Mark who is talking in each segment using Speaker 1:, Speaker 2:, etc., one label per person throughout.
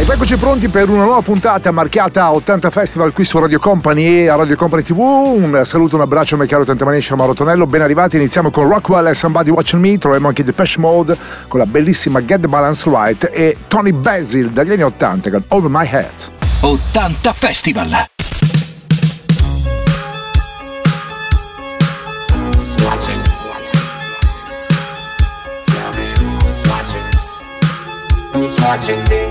Speaker 1: Ed eccoci pronti per una nuova puntata marchiata 80 Festival qui su Radio Company e a Radio Company TV. Un saluto, un abbraccio a me caro Tantamanish Marotonello. Ben arrivati, iniziamo con Rockwell e Somebody Watching Me. Troviamo anche Depeche Mode con la bellissima Get the Balance Right e Tony Basil dagli anni 80 con Over My Head.
Speaker 2: 80 Festival.
Speaker 3: watching me.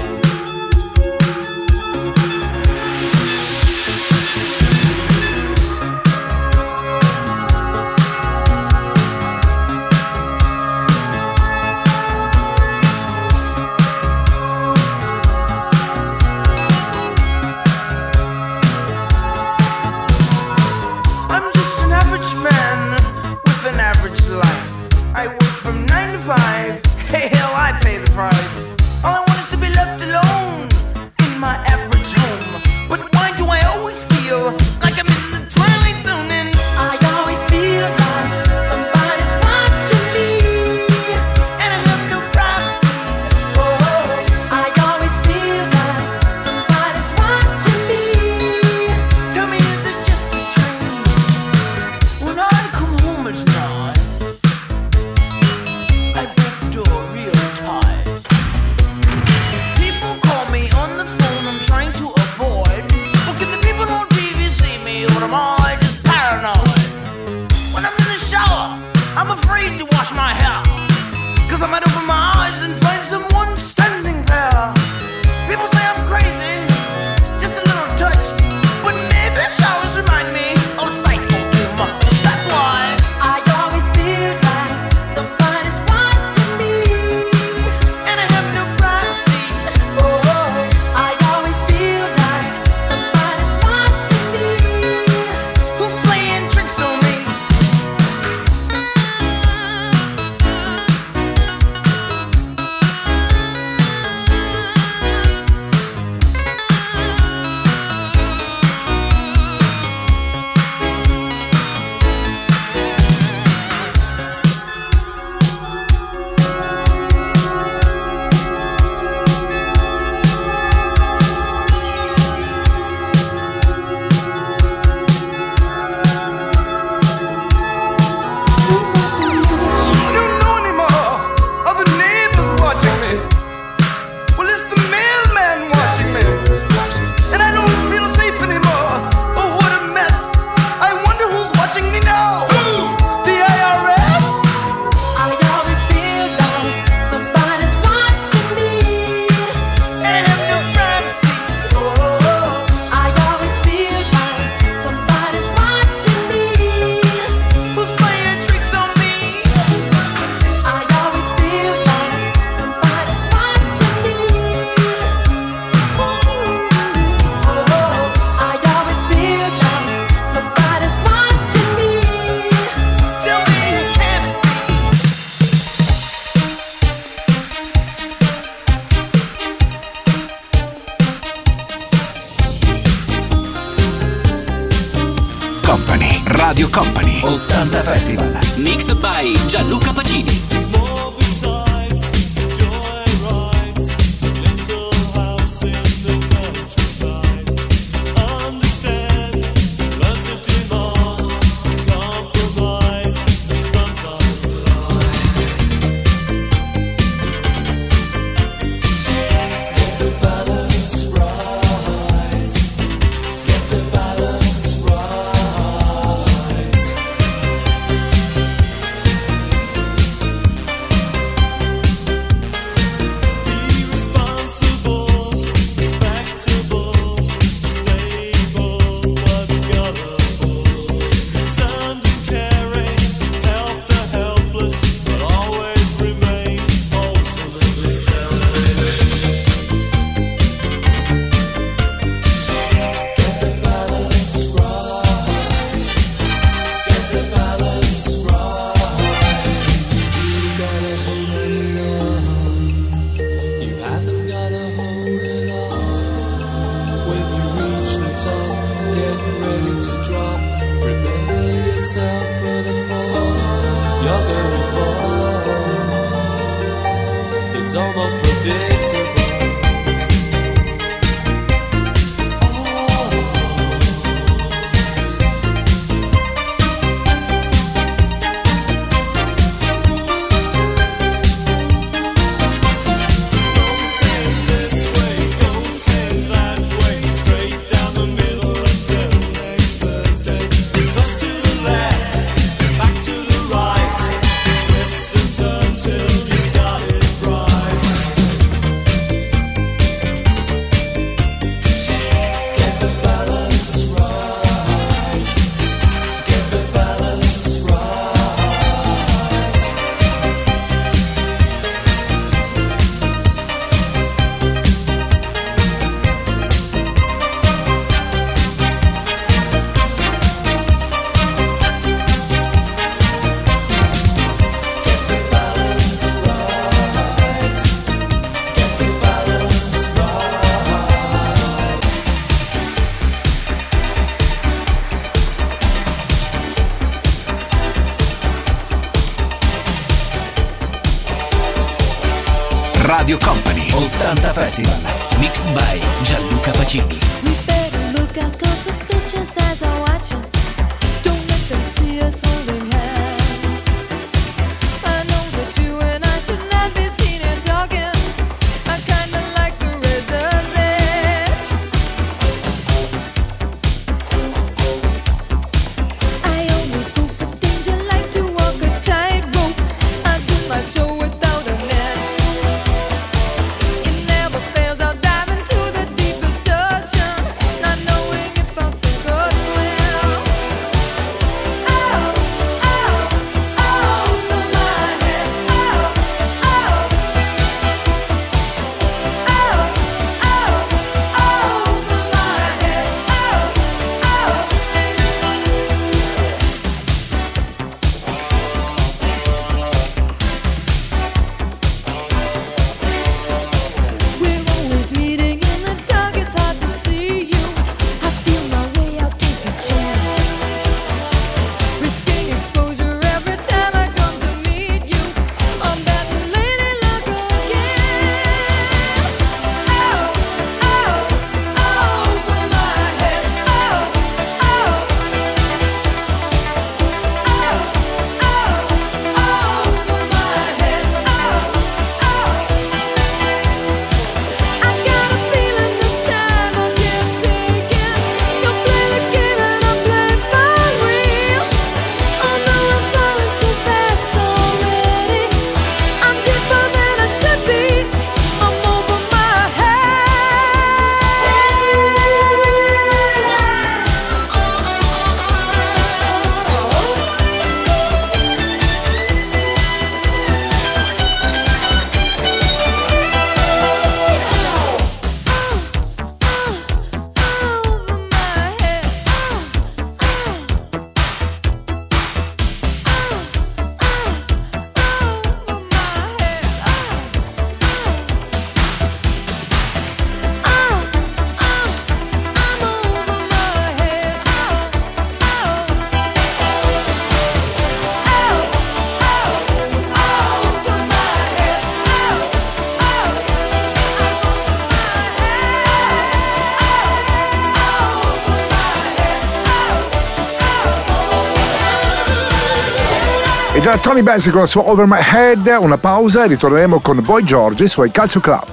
Speaker 1: Tony Bessi con la sua Over My Head, una pausa e ritorneremo con Boy George e i suoi Calcio Club.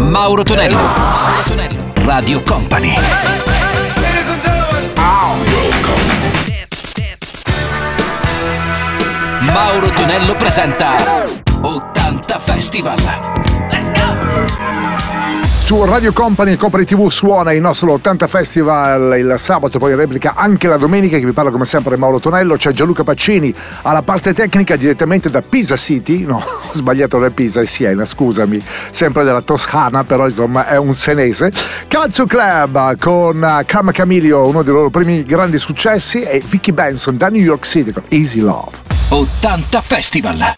Speaker 2: Mauro Tonello Mauro Tonello Radio Company Mauro Tonello presenta 80 Festival
Speaker 1: Su Radio Company, Company TV suona il nostro 80 Festival il sabato, poi replica anche la domenica. Che vi parla come sempre Mauro Tonello. C'è Gianluca Paccini alla parte tecnica direttamente da Pisa City. No, ho sbagliato da Pisa, è Siena, scusami. Sempre della Toscana, però insomma è un senese. Calcio Club con Karma Camilio, uno dei loro primi grandi successi, e Vicky Benson da New York City con Easy Love.
Speaker 2: 80 Festival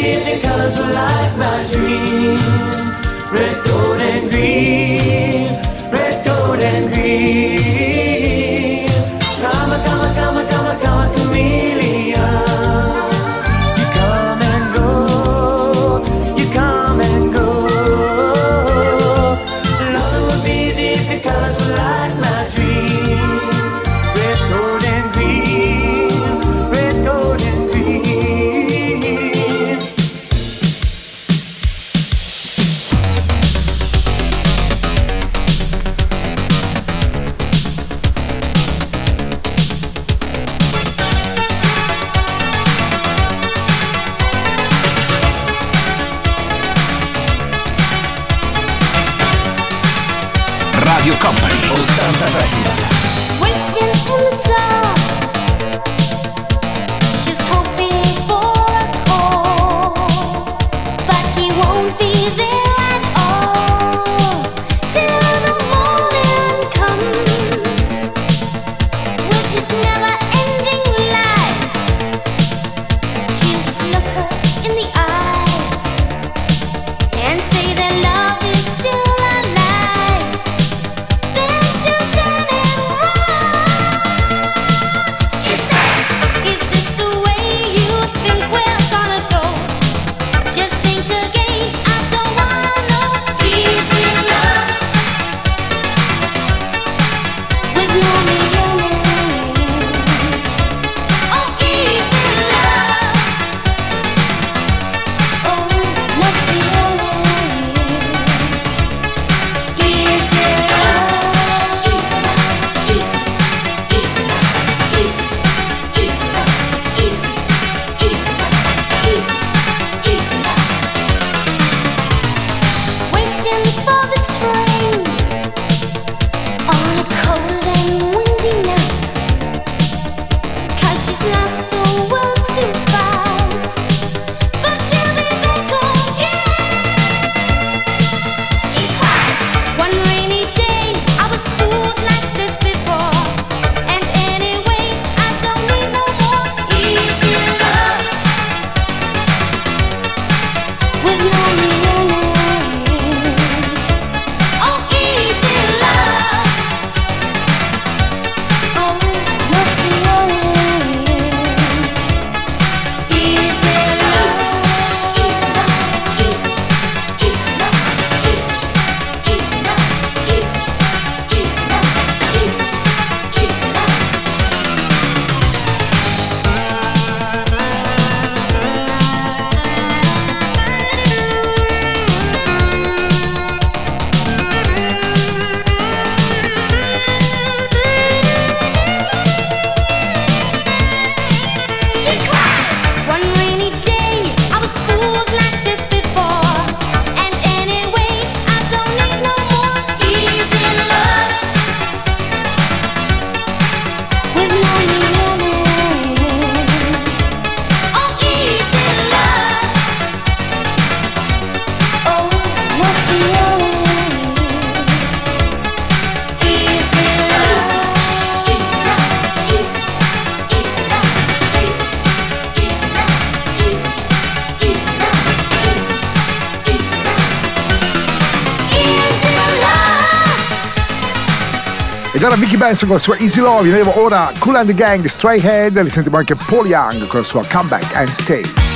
Speaker 4: see the colors of light, my dream, red, gold, and green.
Speaker 1: Manson con la sua Easy Love, io avevo ora Cool and the Gang, Stray Head, li sentiamo anche Paul Young con la sua Comeback and Stay.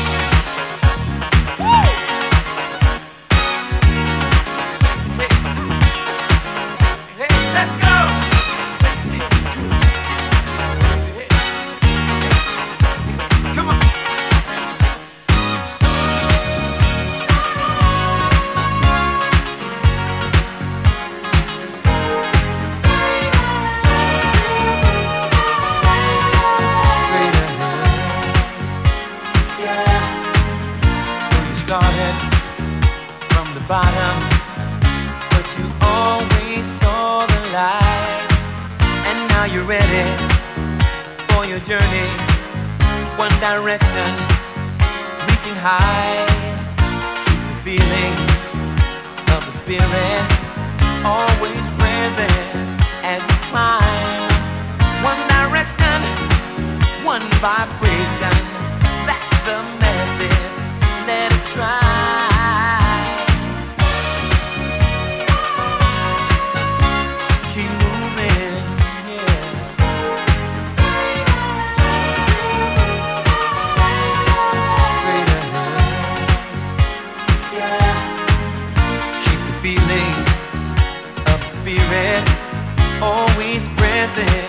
Speaker 4: feeling
Speaker 3: of spirit always present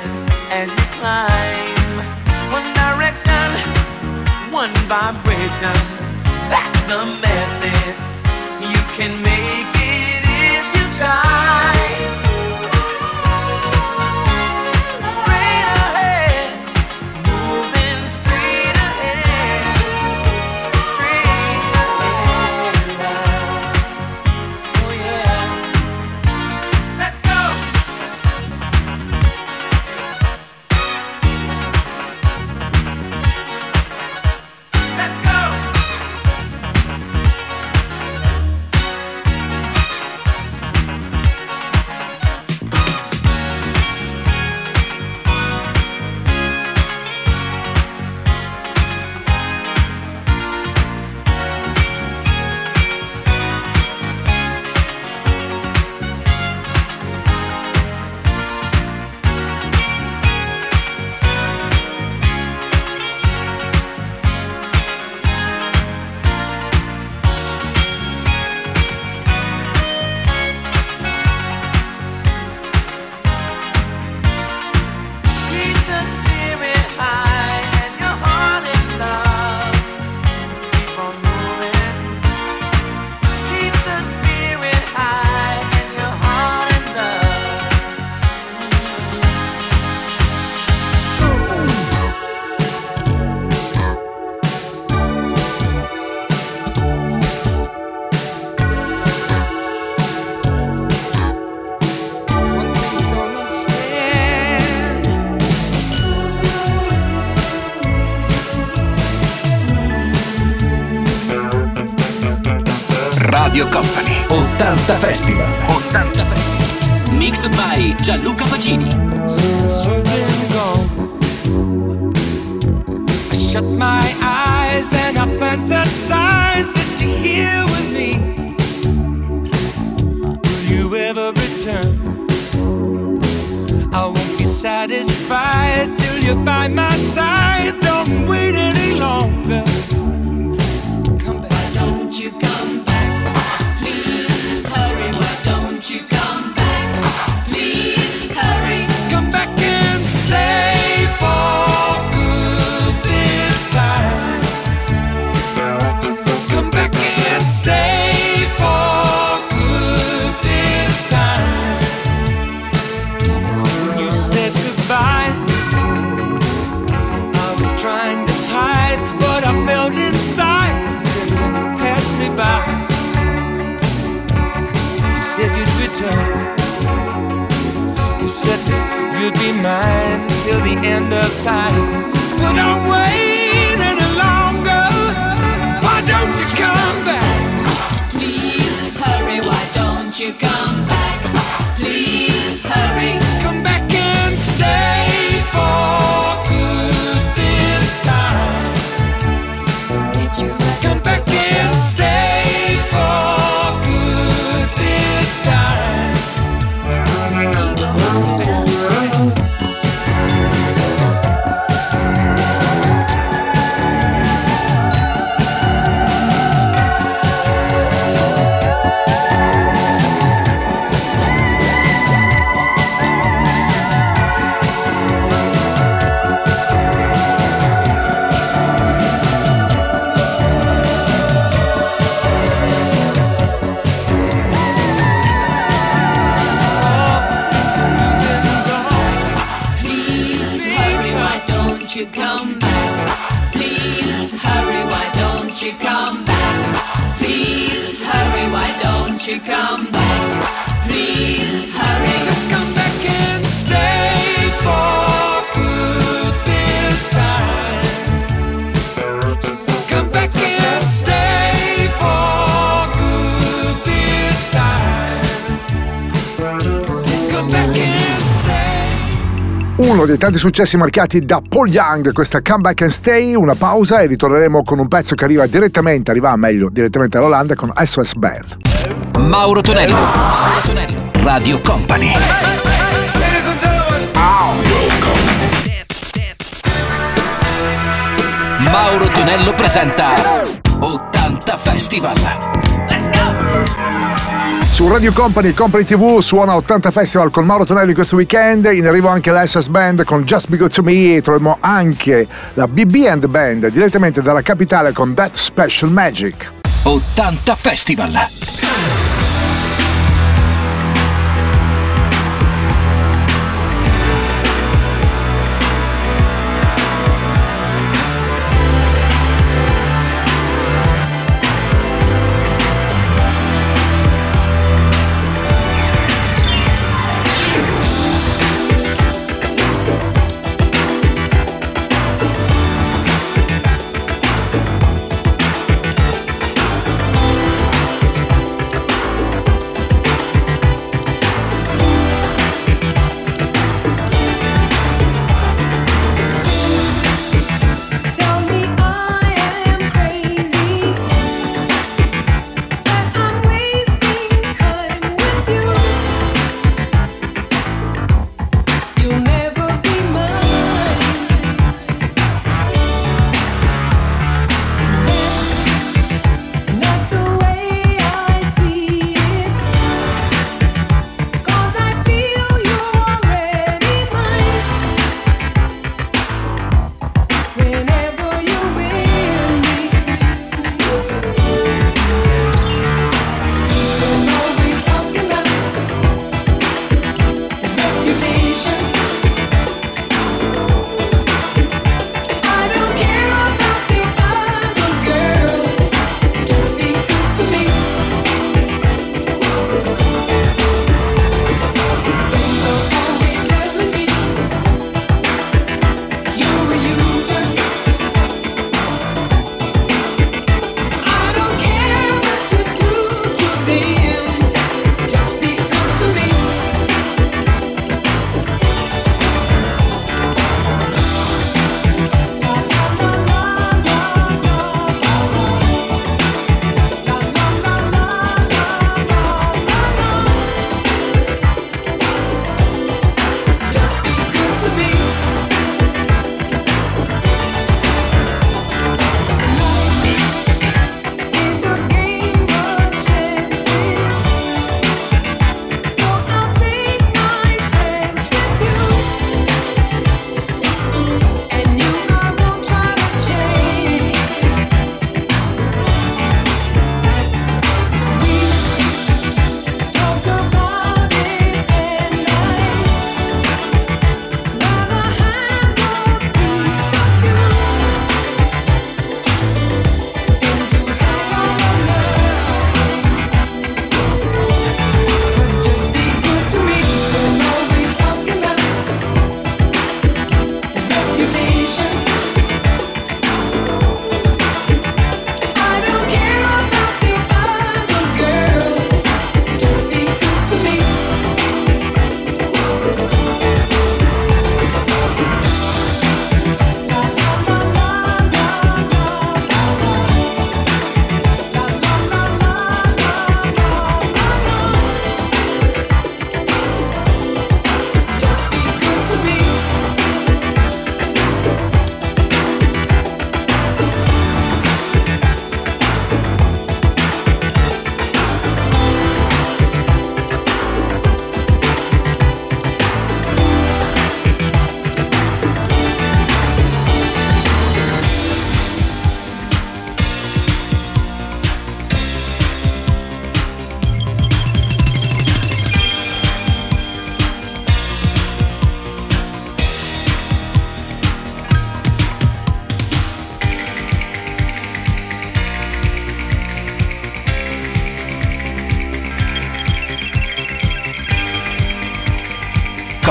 Speaker 3: as you climb. One direction, one vibration. That's the message. You can make it if you try.
Speaker 5: Festival. 80 Festival. Mixed by Gianluca
Speaker 1: uno dei tanti successi marcati da Paul Young, questa Come Back and Stay, una pausa e ritorneremo con un pezzo che arriva direttamente, arriva meglio, direttamente dall'Olanda con SOS Band.
Speaker 5: Mauro Tonello. Mauro Tonello. Radio Company. Mauro Tonello presenta 80 Festival.
Speaker 1: Su Radio Company, Company TV suona 80 Festival con Mauro Tonelli questo weekend, in arrivo anche l'SS Band con Just Be Good To Me e troviamo anche la BB and Band direttamente dalla capitale con That Special Magic.
Speaker 5: 80 Festival.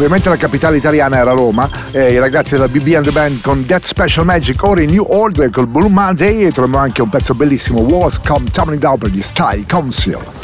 Speaker 6: Ovviamente la capitale italiana era Roma, e i ragazzi della BB and the Band con That Special Magic, ora in New Order col Blue Monday e troviamo anche un pezzo bellissimo, Wars Come Tumbling Down per gli Style Council.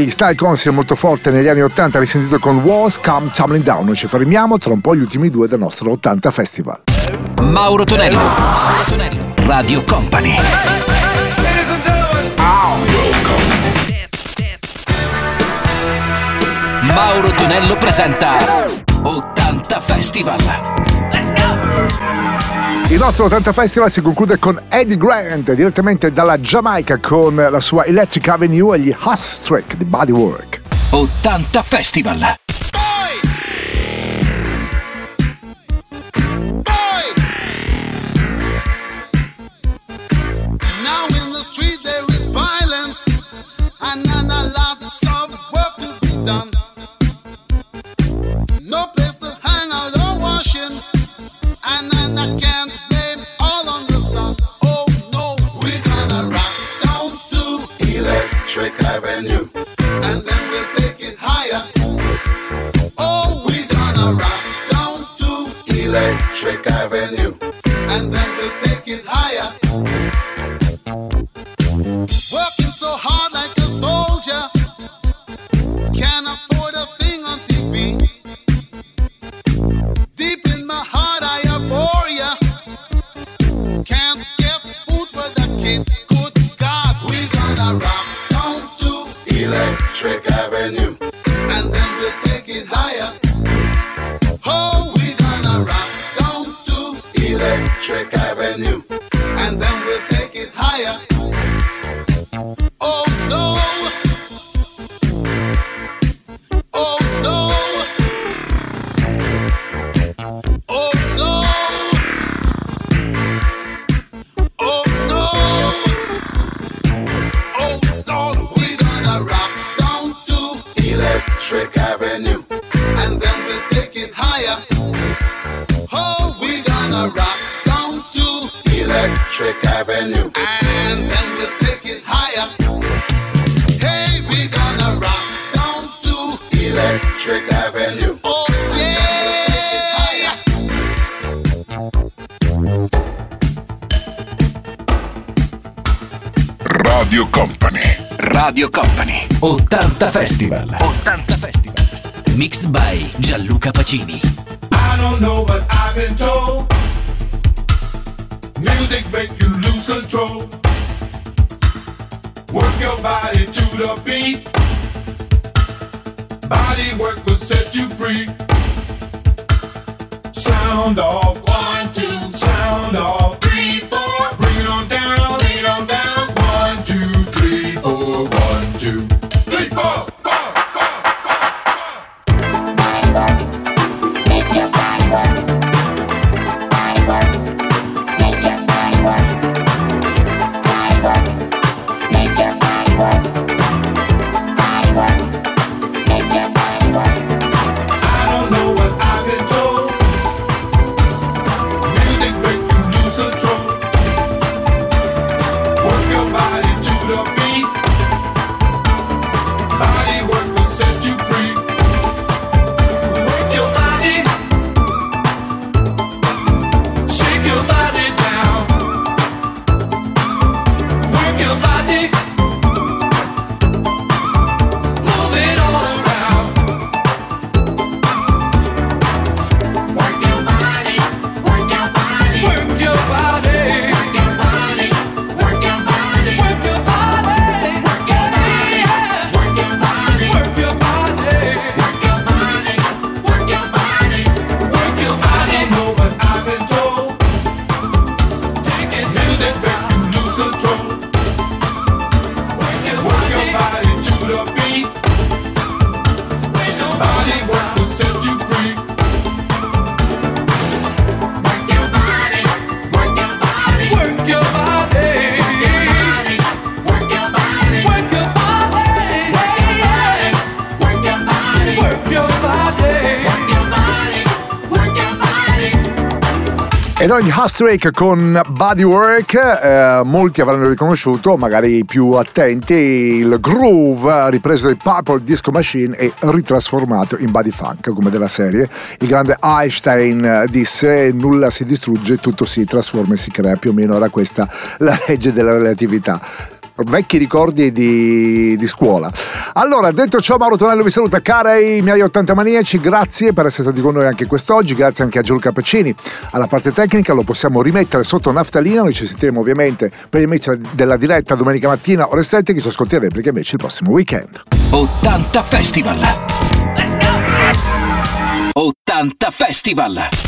Speaker 1: Gli style concert molto forte negli anni 80, risentito con Walls Come Tumbling Down. Noi ci fermiamo, tra un po' gli ultimi due del nostro 80 Festival.
Speaker 5: Mauro Tonello. Mauro Tonello. Radio Company. Mauro Tonello presenta 80 Festival. Let's go!
Speaker 1: Il nostro 80 Festival si conclude con Eddie Grant, direttamente dalla Giamaica con la sua Electric Avenue e gli Hus Trick di Bodywork.
Speaker 5: 80 Festival.
Speaker 7: Avenue.
Speaker 8: and then we'll take it higher. Oh, we're gonna rock down to
Speaker 7: Electric Avenue.
Speaker 8: and then we'll take it higher. Working so hard like a soldier, can't afford a thing on TV. Deep in my heart, I abhor ya. Can't get food for the kid.
Speaker 7: Electric
Speaker 5: Festival. 80 Festival. Mixed by Gianluca Pacini.
Speaker 9: I don't know, but I've been told music make you lose control. Work your body to the beat. Body work will set you free. Sound off, one, two, sound off,
Speaker 1: Oggi Hastrick con Bodywork, eh, molti avranno riconosciuto, magari i più attenti, il groove ripreso dai Purple Disco Machine e ritrasformato in body funk come della serie. Il grande Einstein eh, disse nulla si distrugge, tutto si trasforma e si crea, più o meno era questa la legge della relatività vecchi ricordi di, di scuola. Allora, detto ciò, Mauro Tonello vi saluta, cari miei 80 maniaci, grazie per essere stati con noi anche quest'oggi, grazie anche a Giulio Cappuccini. Alla parte tecnica lo possiamo rimettere sotto naftalina, noi ci sentiremo ovviamente per il match della diretta domenica mattina ore 7, che ci ascolti in replica invece il prossimo weekend.
Speaker 5: 80 Festival! 80 Festival!